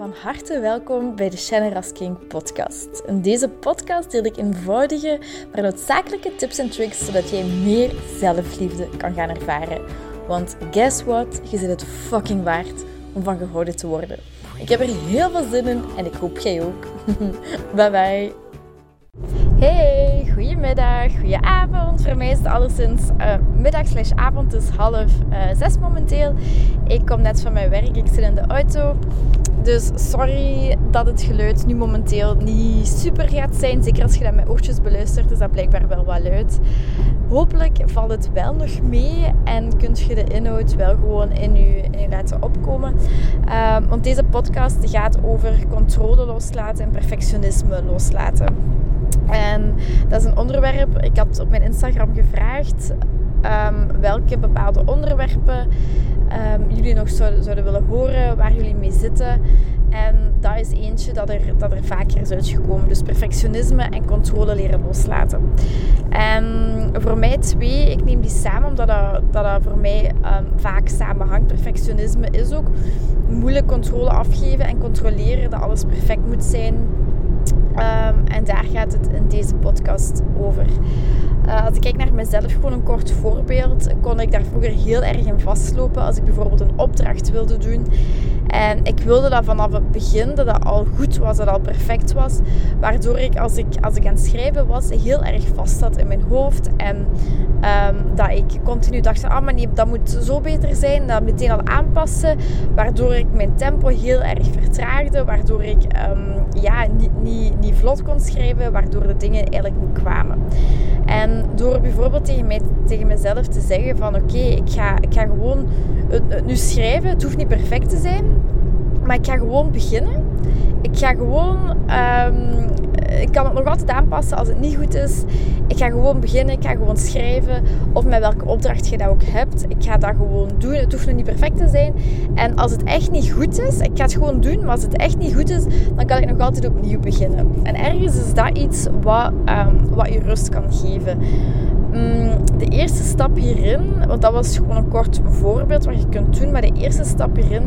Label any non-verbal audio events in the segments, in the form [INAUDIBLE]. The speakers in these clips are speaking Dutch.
Van harte welkom bij de Shannon King podcast. In deze podcast deel ik eenvoudige, maar noodzakelijke tips en tricks zodat jij meer zelfliefde kan gaan ervaren. Want guess what? Je zit het fucking waard om van gehouden te worden. Ik heb er heel veel zin in en ik hoop jij ook. [LAUGHS] bye bye. Hey, goedemiddag, goedenavond. Voor mij is het alleszins uh, middag slash avond, dus half uh, zes momenteel. Ik kom net van mijn werk, ik zit in de auto. Dus sorry dat het geluid nu momenteel niet super gaat zijn. Zeker als je dat met oortjes beluistert, is dat blijkbaar wel wat luid. Hopelijk valt het wel nog mee en kunt je de inhoud wel gewoon in je, in je laten opkomen. Uh, want deze podcast gaat over controle loslaten en perfectionisme loslaten. En dat is een onderwerp, ik had op mijn Instagram gevraagd um, welke bepaalde onderwerpen um, jullie nog zouden, willen horen, waar jullie mee zitten. En dat is eentje dat er, dat er vaker is uitgekomen. Dus perfectionisme en controle leren loslaten. En voor mij twee, ik neem die samen omdat dat, dat, dat voor mij um, vaak samenhangt. Perfectionisme is ook moeilijk controle afgeven en controleren dat alles perfect moet zijn Um, en daar gaat het in deze podcast over. Uh, als ik kijk naar mezelf, gewoon een kort voorbeeld, kon ik daar vroeger heel erg in vastlopen. Als ik bijvoorbeeld een opdracht wilde doen en ik wilde dat vanaf het begin, dat dat al goed was, dat al perfect was. Waardoor ik als ik, als ik aan het schrijven was, heel erg vast zat in mijn hoofd. En um, dat ik continu dacht, ah maar nee, dat moet zo beter zijn. Dat meteen al aanpassen. Waardoor ik mijn tempo heel erg vertraagde. Waardoor ik um, ja, niet, niet vlot kon schrijven. Waardoor de dingen eigenlijk niet kwamen. En door bijvoorbeeld tegen, mij, tegen mezelf te zeggen van oké, ik, ga, ik ga gewoon het, nu schrijven. Het hoeft niet perfect te zijn. Maar ik ga gewoon beginnen. Ik ga gewoon... Um, ik kan het nog altijd aanpassen als het niet goed is. Ik ga gewoon beginnen. Ik ga gewoon schrijven. Of met welke opdracht je dat ook hebt. Ik ga dat gewoon doen. Het hoeft nog niet perfect te zijn. En als het echt niet goed is... Ik ga het gewoon doen. Maar als het echt niet goed is... Dan kan ik nog altijd opnieuw beginnen. En ergens is dat iets wat, um, wat je rust kan geven. Mm, de eerste stap hierin, want dat was gewoon een kort voorbeeld wat je kunt doen, maar de eerste stap hierin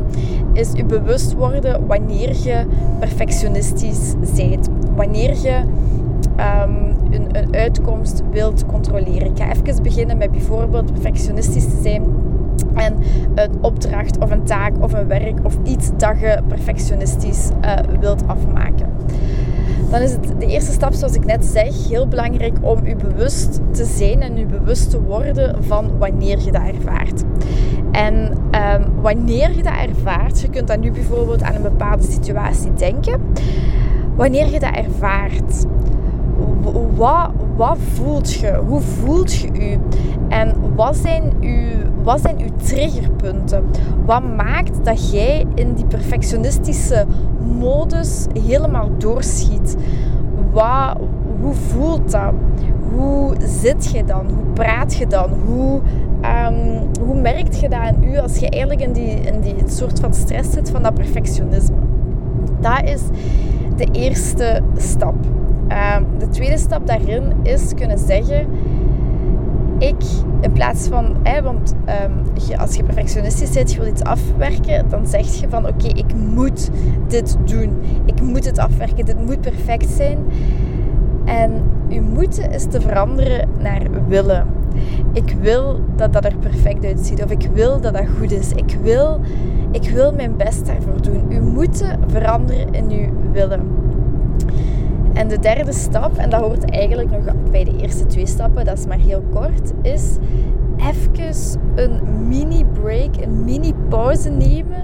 is je bewust worden wanneer je perfectionistisch bent. Wanneer je um, een, een uitkomst wilt controleren. Ik ga even beginnen met bijvoorbeeld perfectionistisch te zijn en een opdracht of een taak of een werk of iets dat je perfectionistisch uh, wilt afmaken dan is het de eerste stap, zoals ik net zeg, heel belangrijk om je bewust te zijn en je bewust te worden van wanneer je dat ervaart. En um, wanneer je dat ervaart, je kunt dan nu bijvoorbeeld aan een bepaalde situatie denken. Wanneer je dat ervaart, wat, wat voelt je? Hoe voelt je je? En wat zijn uw, wat zijn uw triggerpunten? Wat maakt dat jij in die perfectionistische modus helemaal doorschiet? Wat, hoe voelt dat? Hoe zit je dan? Hoe praat je dan? Hoe, um, hoe merkt je dat aan u als je eigenlijk in die, in die soort van stress zit van dat perfectionisme? Dat is de eerste stap. Um, de tweede stap daarin is kunnen zeggen: ik, in plaats van, want um, als je perfectionistisch bent, je wil iets afwerken, dan zeg je van oké, ik moet dit doen. Ik moet het afwerken, dit moet perfect zijn. En je moeten is te veranderen naar willen. Ik wil dat dat er perfect uitziet. Of ik wil dat dat goed is. Ik wil, ik wil mijn best daarvoor doen. U moet veranderen in uw willen. En de derde stap, en dat hoort eigenlijk nog bij de eerste twee stappen, dat is maar heel kort, is even een mini break, een mini pauze nemen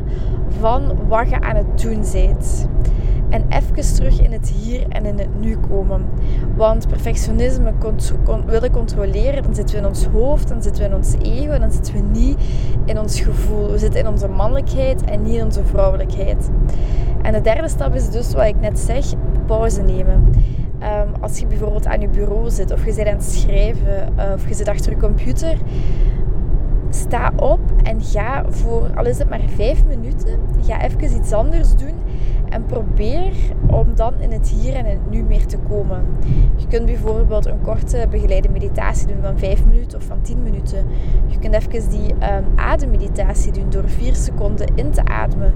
van wat je aan het doen bent. En even terug in het hier en in het nu komen. Want perfectionisme willen controleren, dan zitten we in ons hoofd, dan zitten we in ons ego, dan zitten we niet in ons gevoel. We zitten in onze mannelijkheid en niet in onze vrouwelijkheid. En de derde stap is dus wat ik net zeg, pauze nemen. Um, als je bijvoorbeeld aan je bureau zit of je zit aan het schrijven uh, of je zit achter je computer, sta op en ga voor, al is het maar vijf minuten, ga even iets anders doen en probeer om dan in het hier en het nu meer te komen. Je kunt bijvoorbeeld een korte begeleide meditatie doen van 5 minuten of van 10 minuten. Je kunt even die um, ademmeditatie doen door 4 seconden in te ademen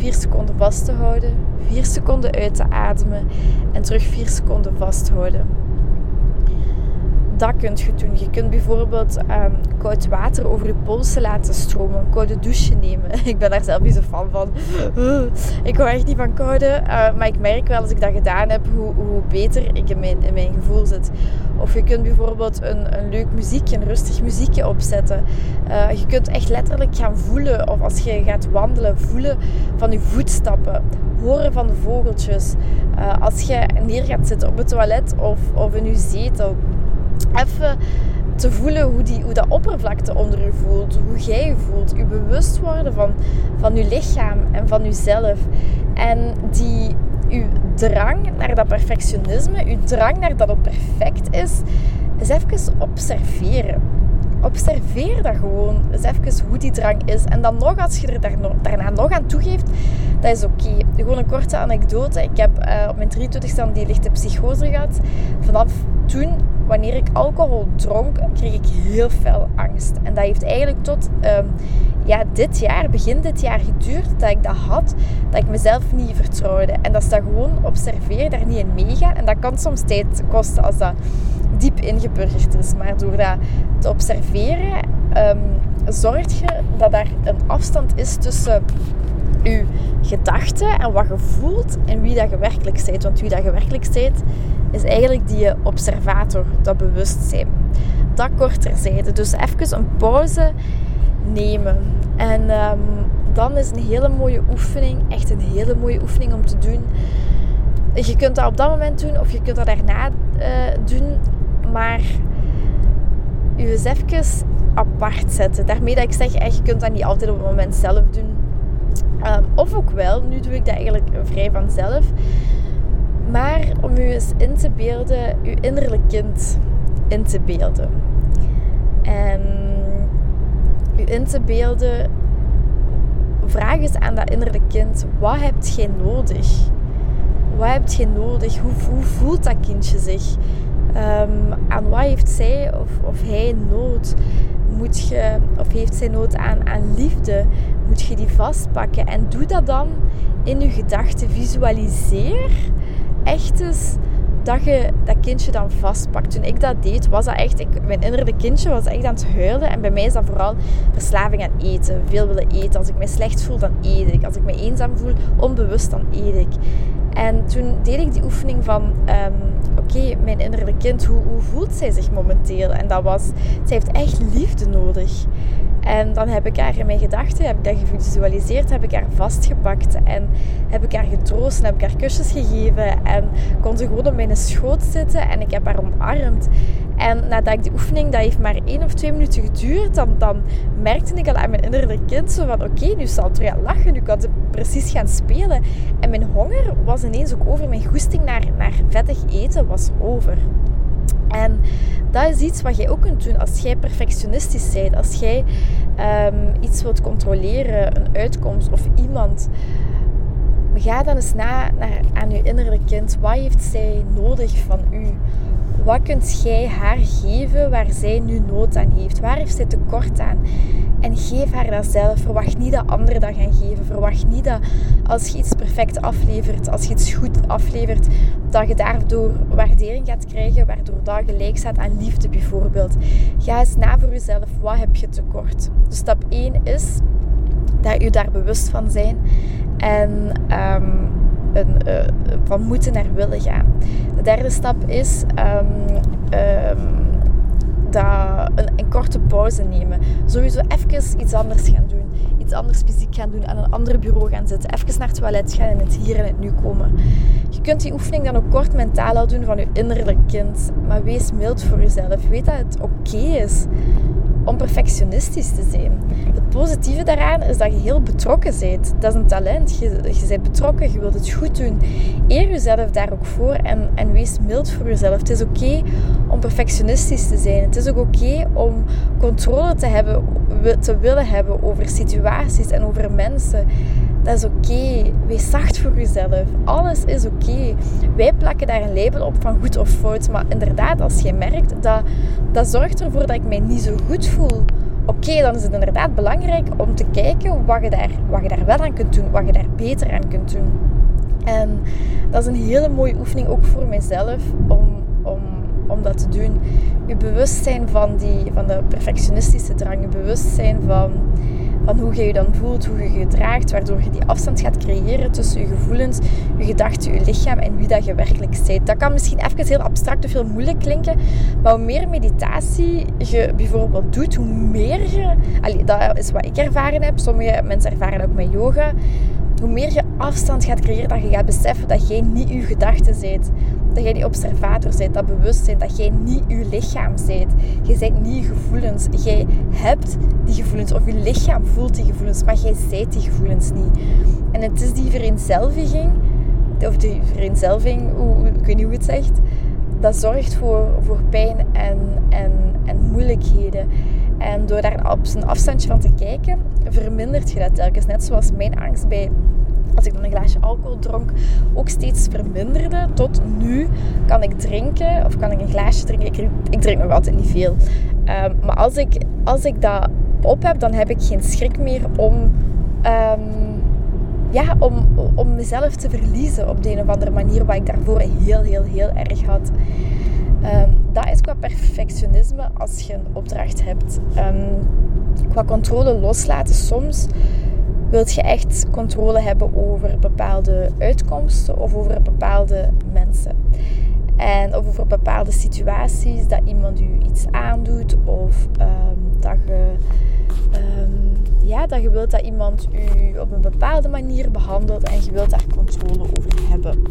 4 seconden vast te houden, 4 seconden uit te ademen en terug 4 seconden vasthouden dat kunt je doen. Je kunt bijvoorbeeld um, koud water over je polsen laten stromen. Een koude douche nemen. [LAUGHS] Ik ben daar zelf niet zo fan van. [LAUGHS] ik hou echt niet van koude. Uh, maar ik merk wel als ik dat gedaan heb, hoe, hoe beter ik in mijn, in mijn gevoel zit. Of je kunt bijvoorbeeld een, een leuk muziekje, een rustig muziekje opzetten. Uh, je kunt echt letterlijk gaan voelen. Of als je gaat wandelen, voelen van je voetstappen. Horen van de vogeltjes. Uh, als je neer gaat zitten op het toilet of, of in je zetel even te voelen hoe, die, hoe dat oppervlakte onder je voelt, hoe jij je voelt, je bewust worden van, van je lichaam en van jezelf. En die uw drang naar dat perfectionisme, uw drang naar dat het perfect is, is even observeren. Observeer dat gewoon. Eens even hoe die drang is. En dan nog, als je er daarna nog aan toegeeft, dat is oké. Gewoon een korte anekdote. Ik heb uh, op mijn 23ste die lichte psychose gehad. Vanaf toen wanneer ik alcohol dronk, kreeg ik heel veel angst. En dat heeft eigenlijk tot um, ja, dit jaar, begin dit jaar geduurd, dat ik dat had, dat ik mezelf niet vertrouwde. En dat is dat gewoon observeer, daar niet in meegaan. En dat kan soms tijd kosten als dat diep ingeburgerd is. Maar door dat te observeren, um, zorg je dat er een afstand is tussen je gedachten en wat je voelt en wie dat je werkelijk bent. Want wie dat je werkelijk bent, is eigenlijk die observator, dat bewustzijn. Dat kort terzijde. Dus even een pauze nemen. En um, dan is een hele mooie oefening, echt een hele mooie oefening om te doen. Je kunt dat op dat moment doen of je kunt dat daarna uh, doen. Maar je eens even apart zetten. Daarmee dat ik zeg, je kunt dat niet altijd op het moment zelf doen. Um, of ook wel, nu doe ik dat eigenlijk vrij vanzelf. Maar om u eens in te beelden, uw innerlijk kind in te beelden. En u in te beelden, vraag eens aan dat innerlijk kind: wat hebt jij nodig? Wat hebt jij nodig? Hoe, hoe voelt dat kindje zich? Um, aan wat heeft zij of, of hij nood? Moet je, of heeft zij nood aan, aan liefde? Moet je die vastpakken? En doe dat dan in je gedachten. Visualiseer echt eens dat je dat kindje dan vastpakt. Toen ik dat deed, was dat echt... Ik, mijn innerlijke kindje was echt aan het huilen. En bij mij is dat vooral verslaving aan eten. Veel willen eten. Als ik me slecht voel, dan eet ik. Als ik me eenzaam voel, onbewust, dan eet ik. En toen deed ik die oefening van... Um, Oké, mijn innerlijke kind, hoe, hoe voelt zij zich momenteel? En dat was... Zij heeft echt liefde nodig. En dan heb ik haar in mijn gedachten, heb ik dat gevisualiseerd, heb ik haar vastgepakt en heb ik haar getroost en heb ik haar kusjes gegeven en kon ze gewoon op mijn schoot zitten en ik heb haar omarmd. En nadat ik die oefening, dat heeft maar één of twee minuten geduurd, dan, dan merkte ik al aan mijn innerlijke kind zo van oké, nu zal het weer lachen, nu kan ze precies gaan spelen. En mijn honger was ineens ook over, mijn goesting naar, naar vettig eten was over. En dat is iets wat jij ook kunt doen als jij perfectionistisch bent. Als jij um, iets wilt controleren, een uitkomst of iemand. Ga dan eens na naar, aan je innerlijke kind. Wat heeft zij nodig van u? Wat kunt jij haar geven waar zij nu nood aan heeft? Waar heeft zij tekort aan? En geef haar dat zelf. Verwacht niet dat anderen dat gaan geven. Verwacht niet dat als je iets perfect aflevert, als je iets goed aflevert, dat je daardoor waardering gaat krijgen, waardoor dat gelijk staat aan liefde bijvoorbeeld. Ga eens na voor jezelf. Wat heb je tekort? Dus stap 1 is dat je daar bewust van zijn. En um, een, uh, van moeten naar willen gaan. De derde stap is um, um, dat een, een, korte pauze nemen. Sowieso even iets anders gaan doen. Iets anders fysiek gaan doen. Aan een ander bureau gaan zitten. Even naar het toilet gaan en het hier en het nu komen. Je kunt die oefening dan ook kort mentaal al doen van je innerlijk kind. Maar wees mild voor jezelf. Weet dat het oké is om perfectionistisch te zijn. Het positieve daaraan is dat je heel betrokken bent. Dat is een talent. Je, je bent betrokken, je wilt het goed doen. Eer jezelf daar ook voor en, en wees mild voor jezelf. Het is oké om perfectionistisch te zijn. Het is ook oké om controle te, hebben, te willen hebben over situaties en over mensen. Dat is oké. Wees zacht voor jezelf. Alles is oké. Wij plakken daar een label op van goed of fout. Maar inderdaad, als je merkt dat dat zorgt ervoor dat ik mij niet zo goed voel oké, dan is het inderdaad belangrijk om te kijken wat je, daar, wat je daar wel aan kunt doen, wat je daar beter aan kunt doen. En dat is een hele mooie oefening ook voor mezelf om, om, om dat te doen. Je bewustzijn van, die, van de perfectionistische drang, je bewustzijn van van hoe je je dan voelt, hoe je je gedraagt, waardoor je die afstand gaat creëren tussen je gevoelens, je gedachten, je lichaam en wie dat je werkelijk bent. Dat kan misschien even heel abstract of heel moeilijk klinken, maar hoe meer meditatie je bijvoorbeeld doet, hoe meer je... Dat is wat ik ervaren heb, sommige mensen ervaren dat ook met yoga, hoe meer je afstand gaat creëren, dat je gaat beseffen dat jij niet je gedachten bent. Dat jij die observator bent, dat bewustzijn, dat jij niet je lichaam bent. Je bent niet je gevoelens. Jij hebt die gevoelens, of je lichaam voelt die gevoelens, maar jij zijt die gevoelens niet. En het is die vereenzelviging, of die vereenzelving, hoe, ik weet niet hoe het zegt, dat zorgt voor, voor pijn en, en, en moeilijkheden. En door daar op zijn afstandje van te kijken, vermindert je dat telkens. Net zoals mijn angst bij als ik dan een glaasje alcohol dronk, ook steeds verminderde. Tot nu kan ik drinken, of kan ik een glaasje drinken. Ik, ik drink nog altijd niet veel. Ehm, maar als ik, als ik dat op heb, dan heb ik geen schrik meer om, um, ja, om, om mezelf te verliezen op de een of andere manier, wat ik daarvoor heel, heel, heel erg had. Um, dat is qua perfectionisme als je een opdracht hebt. qua controle loslaten soms wilt je echt controle hebben over bepaalde uitkomsten of over bepaalde mensen. En of over bepaalde situaties, dat iemand u iets aandoet of um, dat je... Um, ja, dat je wilt dat iemand u op een bepaalde manier behandelt en je wilt daar controle over hebben.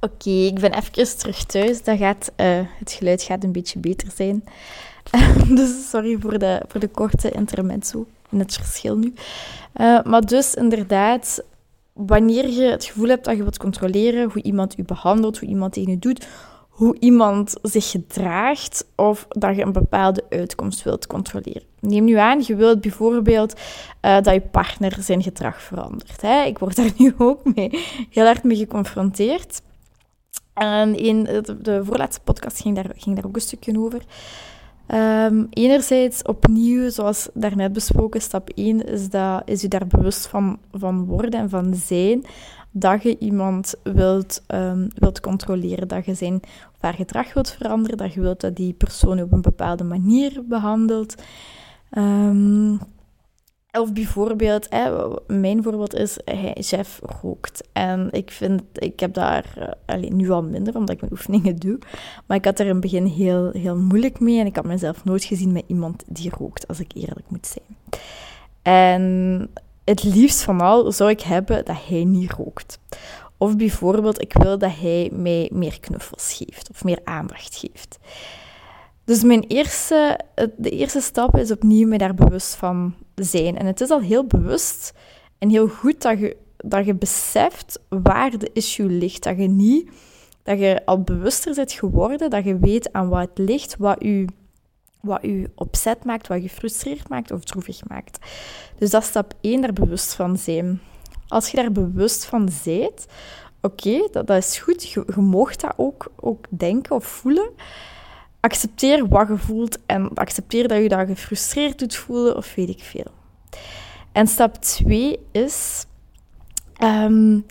Oké, ik ben even terug thuis. Gaat, uh, het geluid gaat een beetje beter zijn. [LAUGHS] dus sorry voor de, voor de korte intermezzo het verschil nu. Uh, maar dus inderdaad, wanneer je het gevoel hebt dat je wilt controleren hoe iemand u behandelt, hoe iemand tegen u doet, hoe iemand zich gedraagt of dat je een bepaalde uitkomst wilt controleren. Neem nu aan, je wilt bijvoorbeeld uh, dat je partner zijn gedrag verandert. Hè? Ik word daar [LAUGHS] nu ook mee, heel hard mee geconfronteerd. En in de, de voorlaatste podcast ging daar, ging daar ook een stukje over. Um, enerzijds opnieuw, zoals daarnet besproken, stap 1 is, dat, is je daar bewust van, van worden en van zijn dat je iemand wilt, um, wilt controleren, dat je zijn of haar gedrag wilt veranderen, dat je wilt dat die persoon op een bepaalde manier behandelt. Um, of bijvoorbeeld, hè, mijn voorbeeld is, hij, chef rookt. En ik vind, ik heb daar uh, nu al minder, omdat ik mijn oefeningen doe. Maar ik had er in het begin heel, heel moeilijk mee. En ik had mezelf nooit gezien met iemand die rookt, als ik eerlijk moet zijn. En het liefst van al zou ik hebben dat hij niet rookt. Of bijvoorbeeld, ik wil dat hij mij meer knuffels geeft of meer aandacht geeft. Dus mijn eerste, de eerste stap is opnieuw me daar bewust van zijn. En het is al heel bewust en heel goed dat je, dat je beseft waar de issue ligt. Dat je niet, dat je al bewuster bent geworden, dat je weet aan wat het ligt, wat je, wat u opzet maakt, wat je gefrustreerd maakt of droevig maakt. Dus dat is stap 1, daar bewust van zijn. Als je daar bewust van bent, oké, dat, dat is goed. Je, je mag dat ook, ook denken of voelen accepteer wat je voelt en accepteer dat je dat gefrustreerd doet voelen of weet ik veel. En stap 2 is um,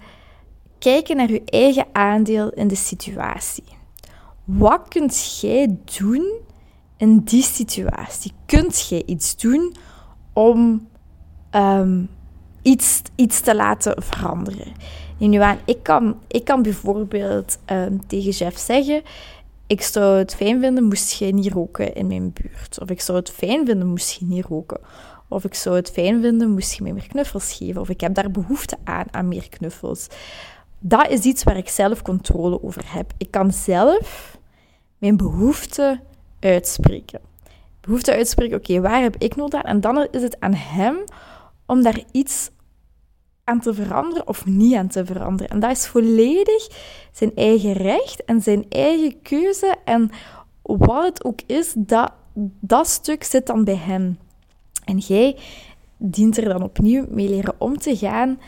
kijken naar je eigen aandeel in de situatie. Wat kunt jij doen in die situatie? Kunt jij iets doen om um, iets, iets te laten veranderen? Neem nu aan, ik kan, ik kan bijvoorbeeld um, tegen Jeff zeggen: ik zou het fijn vinden moest je niet roken in mijn buurt. Of ik zou het fijn vinden moest je niet roken. Of ik zou het fijn vinden moest je mij meer knuffels geven. Of ik heb daar behoefte aan, aan meer knuffels. Dat is iets waar ik zelf controle over heb. Ik kan zelf mijn behoefte uitspreken. Behoefte uitspreken, oké, waar heb ik nood aan? En dan is het aan hem om daar iets aan te veranderen of niet aan te veranderen. En dat is volledig zijn eigen recht en zijn eigen keuze. En wat het ook is, dat, dat stuk zit dan bij hem. En jij dient er dan opnieuw mee leren om te gaan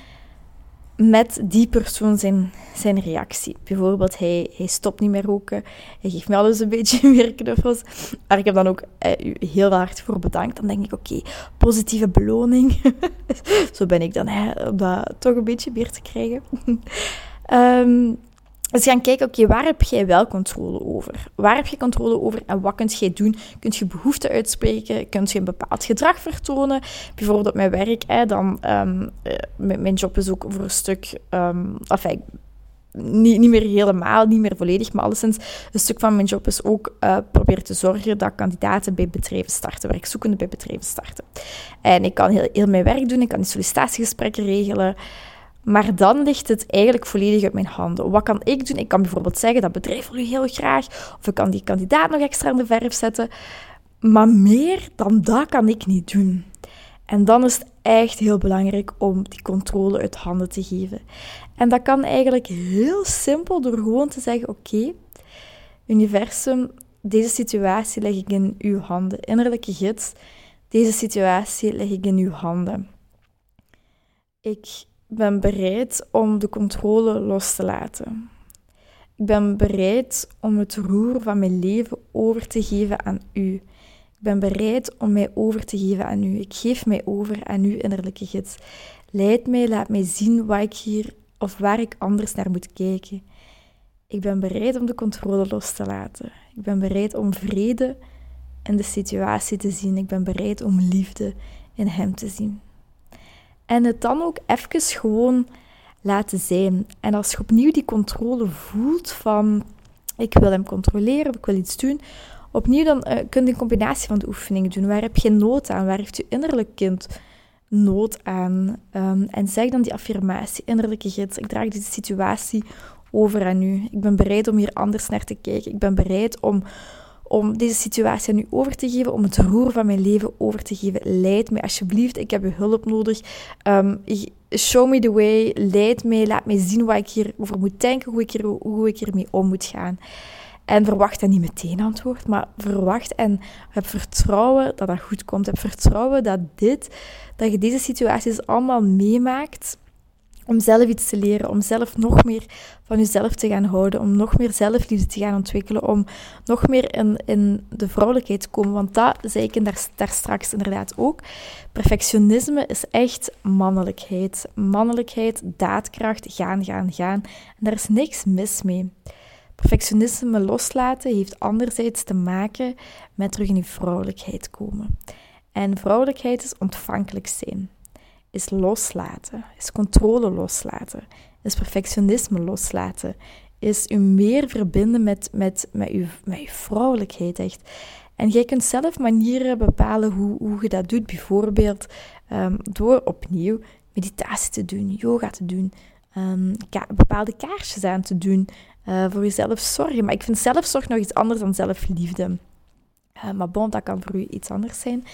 met die persoon zijn, zijn reactie. Bijvoorbeeld, hij, hij stopt niet meer roken. Hij geeft me alles een beetje [LAUGHS] meer knuffels. Maar ik heb dan ook eh, heel hard voor bedankt. Dan denk ik, oké, positieve beloning. [LAUGHS] Zo ben ik dan, hè, om dat toch een beetje meer te krijgen. um, [LAUGHS] dus gaan kijken, oké, waar heb jij wel controle over? Waar heb je controle over en wat kunt jij doen? Kunt je behoeften uitspreken? Kunt je een bepaald gedrag vertonen? Bijvoorbeeld op mijn werk, hè, dan, um, mijn job is ook voor een stuk, um, enfin, niet, niet meer helemaal, niet meer volledig, maar alleszins een stuk van mijn job is ook uh, proberen te zorgen dat kandidaten bij bedrijven starten, werkzoekenden bij bedrijven starten. En ik kan heel, heel mijn werk doen, ik kan die sollicitatiegesprekken regelen, maar dan ligt het eigenlijk volledig uit mijn handen. Wat kan ik doen? Ik kan bijvoorbeeld zeggen, dat bedrijf wil u heel graag. Of ik kan die kandidaat nog extra in de verf zetten. Maar meer dan dat kan ik niet doen. En dan is het echt heel belangrijk om die controle uit handen te geven. En dat kan eigenlijk heel simpel door gewoon te zeggen: Oké, universum, deze situatie leg ik in uw handen. Innerlijke gids, deze situatie leg ik in uw handen. Ik ben bereid om de controle los te laten. Ik ben bereid om het roer van mijn leven over te geven aan u. Ik ben bereid om mij over te geven aan u. Ik geef mij over aan uw innerlijke gids. Leid mij, laat mij zien waar ik hier of waar ik anders naar moet kijken. Ik ben bereid om de controle los te laten. Ik ben bereid om vrede in de situatie te zien. Ik ben bereid om liefde in hem te zien. En het dan ook even gewoon laten zijn. En als je opnieuw die controle voelt van ik wil hem controleren, ik wil iets doen, opnieuw dan uh, kun je een combinatie van de oefeningen doen. Waar heb je nood aan? Waar heeft je innerlijk kind nood aan? Um, en zeg dan die affirmatie, innerlijke gids, ik draag deze situatie over aan u. Ik ben bereid om hier anders naar te kijken. Ik ben bereid om om deze situatie aan u over te geven, om het roer van mijn leven over te geven. Leid mij alsjeblieft, ik heb uw hulp nodig. Um, show me the way, leid mij, laat mij zien wat ik hierover moet denken, hoe ik, hier, hoe ik hiermee om moet gaan. En verwacht dan niet meteen antwoord, maar verwacht en heb vertrouwen dat dat goed komt. Heb vertrouwen dat dit, dat je deze situaties allemaal meemaakt om zelf iets te leren, om zelf nog meer van jezelf te gaan houden, om nog meer zelfliefde te gaan ontwikkelen, om nog meer in, in de vrouwelijkheid te komen. Want dat zei ik daar, daar straks inderdaad ook. Perfectionisme is echt mannelijkheid. Mannelijkheid, daadkracht, gaan, gaan, gaan. En daar is niks mis mee. Perfectionisme loslaten heeft anderzijds te maken met terug in je vrouwelijkheid komen. En vrouwelijkheid is ontvankelijk zijn is loslaten, is controle loslaten, is perfectionisme loslaten, is u meer verbinden met, met, met, uw, met uw vrouwelijkheid echt. En jij kunt zelf manieren bepalen hoe, hoe je dat doet, bijvoorbeeld um, door opnieuw meditatie te doen, yoga te doen, um, bepaalde kaarsjes aan te doen, uh, voor jezelf zorgen. Maar ik vind zelfzorg nog iets anders dan zelfliefde. Uh, maar bon, dat kan voor u iets anders zijn.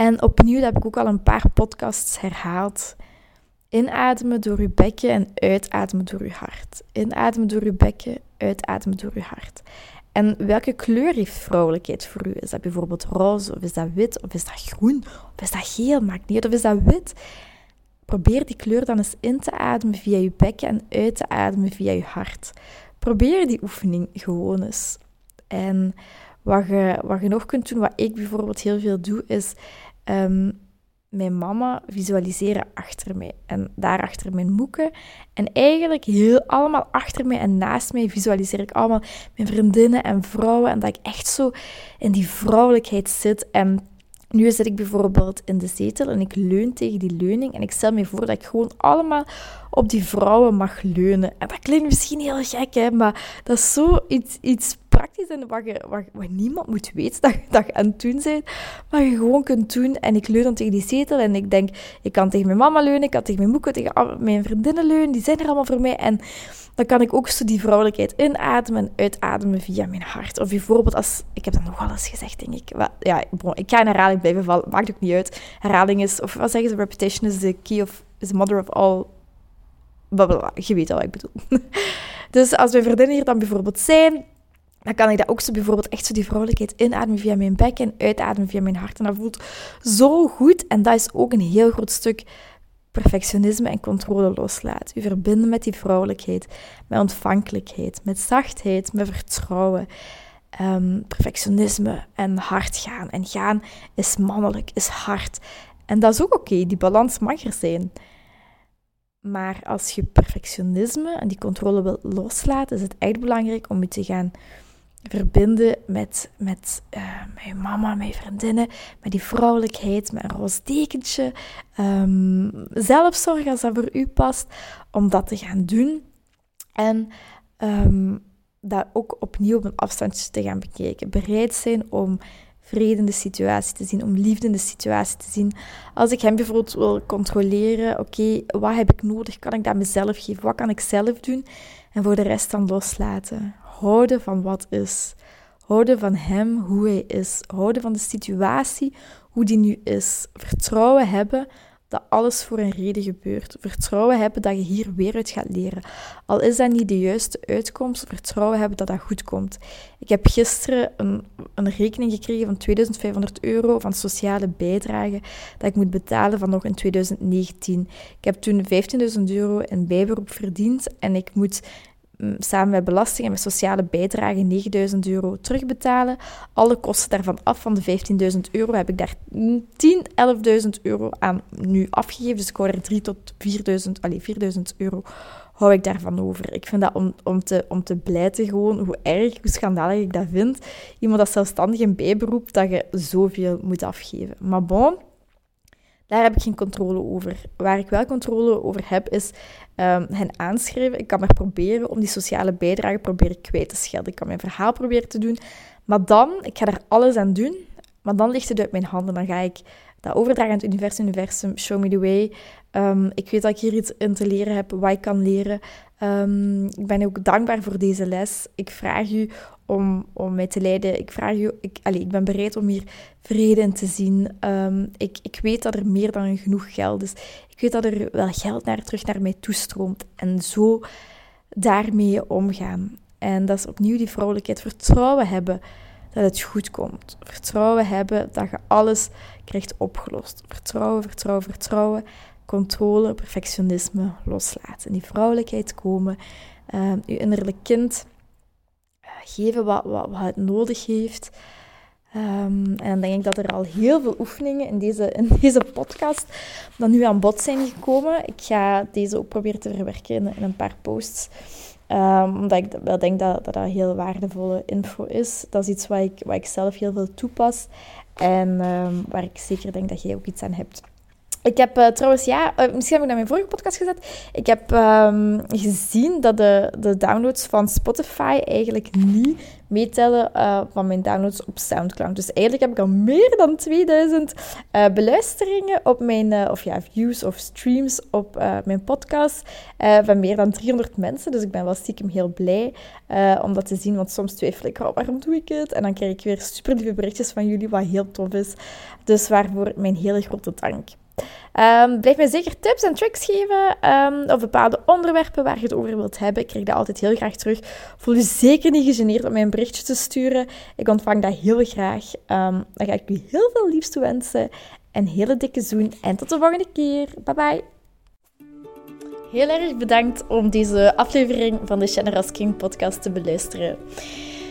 En opnieuw, dat heb ik ook al een paar podcasts herhaald. Inademen door uw bekken en uitademen door uw hart. Inademen door uw bekken, uitademen door uw hart. En welke kleur heeft vrouwelijkheid voor u? Is dat bijvoorbeeld roze, of is dat wit, of is dat groen, of is dat geel? Maakt niet uit, of is dat wit? Probeer die kleur dan eens in te ademen via je bekken en uit te ademen via je hart. Probeer die oefening gewoon eens. En wat wat je nog kunt doen, wat ik bijvoorbeeld heel veel doe, is um, mijn mama visualiseren achter mij. En daarachter mijn boeken. En eigenlijk heel allemaal achter mij en naast mij visualiseer ik allemaal mijn vriendinnen en vrouwen. En dat ik echt zo in die vrouwelijkheid zit. En nu zit ik bijvoorbeeld in de zetel en ik leun tegen die leuning. En ik stel me voor dat ik gewoon allemaal op die vrouwen mag leunen. En dat klinkt misschien heel gek, hè, maar dat is zo iets, iets praktisch en wat, wat, niemand moet weten dat, dat je aan het doen bent. Maar je gewoon kunt doen. En ik leun dan tegen die zetel en ik denk, ik kan tegen mijn mama leunen, ik kan tegen mijn moeke, tegen mijn vriendinnen leunen. Die zijn er allemaal voor mij. En dan kan ik ook zo die vrouwelijkheid inademen en uitademen via mijn hart. Of bijvoorbeeld als, ik heb dat nog wel eens gezegd, denk ik. Ja, ik ga in herhaling blijven vallen, maakt ook niet uit. Herhaling is, of wat zeggen ze, repetition is the key of, is the mother of all Je weet al wat ik bedoel. [LAUGHS] dus als mijn vriendinnen hier dan bijvoorbeeld zijn, dan kan ik dat ook zo bijvoorbeeld echt zo die vrouwelijkheid inademen via mijn bek en uitademen via mijn hart. En dat voelt zo goed. En dat is ook een heel groot stuk perfectionisme en controle loslaat. U verbinden met die vrouwelijkheid, met ontvankelijkheid, met zachtheid, met vertrouwen. Um, perfectionisme en hard gaan. En gaan is mannelijk, is hard. En dat is ook oké, die balans mag er zijn. Maar als je perfectionisme en die controle wil loslaten, is het echt belangrijk om je te gaan verbinden met, met, uh, je mama, je vriendinnen, met die vrouwelijkheid, met een roze dekentje. Um, zelfzorg als dat voor u past, om dat te gaan doen. En um, dat ook opnieuw op een afstandje te gaan bekijken. Bereid zijn om vrede in de situatie te zien, om liefde in de situatie te zien. Als ik hem bijvoorbeeld wil controleren, oké, wat heb ik nodig? Kan ik dat mezelf geven? Wat kan ik zelf doen? En voor de rest dan loslaten. Houden van wat is. Houden van hem, hoe hij is. Houden van de situatie, hoe die nu is. Vertrouwen hebben dat alles voor een reden gebeurt. Vertrouwen hebben dat je hier weer uit gaat leren. Al is dat niet de juiste uitkomst, vertrouwen hebben dat dat goed komt. Ik heb gisteren een, een rekening gekregen van 2500 euro van sociale bijdrage dat ik moet betalen van nog in 2019. Ik heb toen 15.000 euro in bijberoep verdiend en ik moet samen met belasting en met sociale bijdrage 9000 euro terugbetalen. Alle kosten daarvan af van de 15.000 euro heb ik daar 10, 11.000 euro aan nu afgegeven. Dus ik hou er 3 tot 4.000, allez, 4.000 euro hou ik daarvan over. Ik vind dat om, om, te, om te blijten gewoon hoe erg, hoe schandalig ik dat vind. Iemand dat zelfstandig in bijberoep, dat je zoveel moet afgeven. Maar bon, daar heb ik geen controle over. Waar ik wel controle over heb, is um, hen aanschrijven. Ik kan maar proberen om die sociale bijdrage proberen kwijt te schelden. Ik kan mijn verhaal proberen te doen. Maar dan, ik ga er alles aan doen, maar dan ligt het uit mijn handen. Dan ga ik dat overdragen aan universum, universum, show me the way. Um, ik weet dat ik hier iets in te leren heb, wat ik kan leren. Um, ik ben ook dankbaar voor deze les. Ik vraag u om, om mij te leiden. Ik vraag u, ik, allez, ik ben bereid om hier vrede in te zien. Um, ik, ik weet dat er meer dan genoeg geld is. Ik weet dat er wel geld naar, terug naar mij toestroomt. En zo daarmee omgaan. En dat is opnieuw die vrouwelijkheid. Vertrouwen hebben dat het goed komt. Vertrouwen hebben dat je alles krijgt opgelost. Vertrouwen, vertrouwen, vertrouwen. Controle, perfectionisme loslaten. Die vrouwelijkheid komen. Uh, je innerlijk kind uh, geven wat, wat, wat het nodig heeft. Um, en dan denk ik dat er al heel veel oefeningen in deze, in deze podcast dan nu aan bod zijn gekomen. Ik ga deze ook proberen te verwerken in een paar posts. Um, omdat ik wel denk dat, dat dat heel waardevolle info is. Dat is iets wat ik, wat ik zelf heel veel toepas. En um, waar ik zeker denk dat jij ook iets aan hebt. Ik heb uh, trouwens, ja, uh, misschien heb ik naar mijn vorige podcast gezet. Ik heb um, gezien dat de, de downloads van Spotify eigenlijk niet meetellen uh, van mijn downloads op Soundcloud. Dus eigenlijk heb ik al meer dan 2000 beluisteringen op mijn, of ja, views of streams op mijn podcast van meer dan 300 mensen. Dus ik ben wel stiekem heel blij om dat te zien, want soms twijfel ik, oh, waarom doe ik het? En dan krijg ik weer super lieve berichtjes van jullie, wat heel tof is. Dus waarvoor mijn hele grote dank. Um, blijf mij zeker tips en tricks geven um, of bepaalde onderwerpen waar je het over wilt hebben. Ik krijg dat altijd heel graag terug. Voel je zeker niet gegeneerd om mij een berichtje te sturen. Ik ontvang dat heel graag. Um, dan ga ik u heel veel liefst wensen. Een hele dikke zoen en tot de volgende keer. Bye bye. Heel erg bedankt om deze aflevering van de Generous King podcast te beluisteren.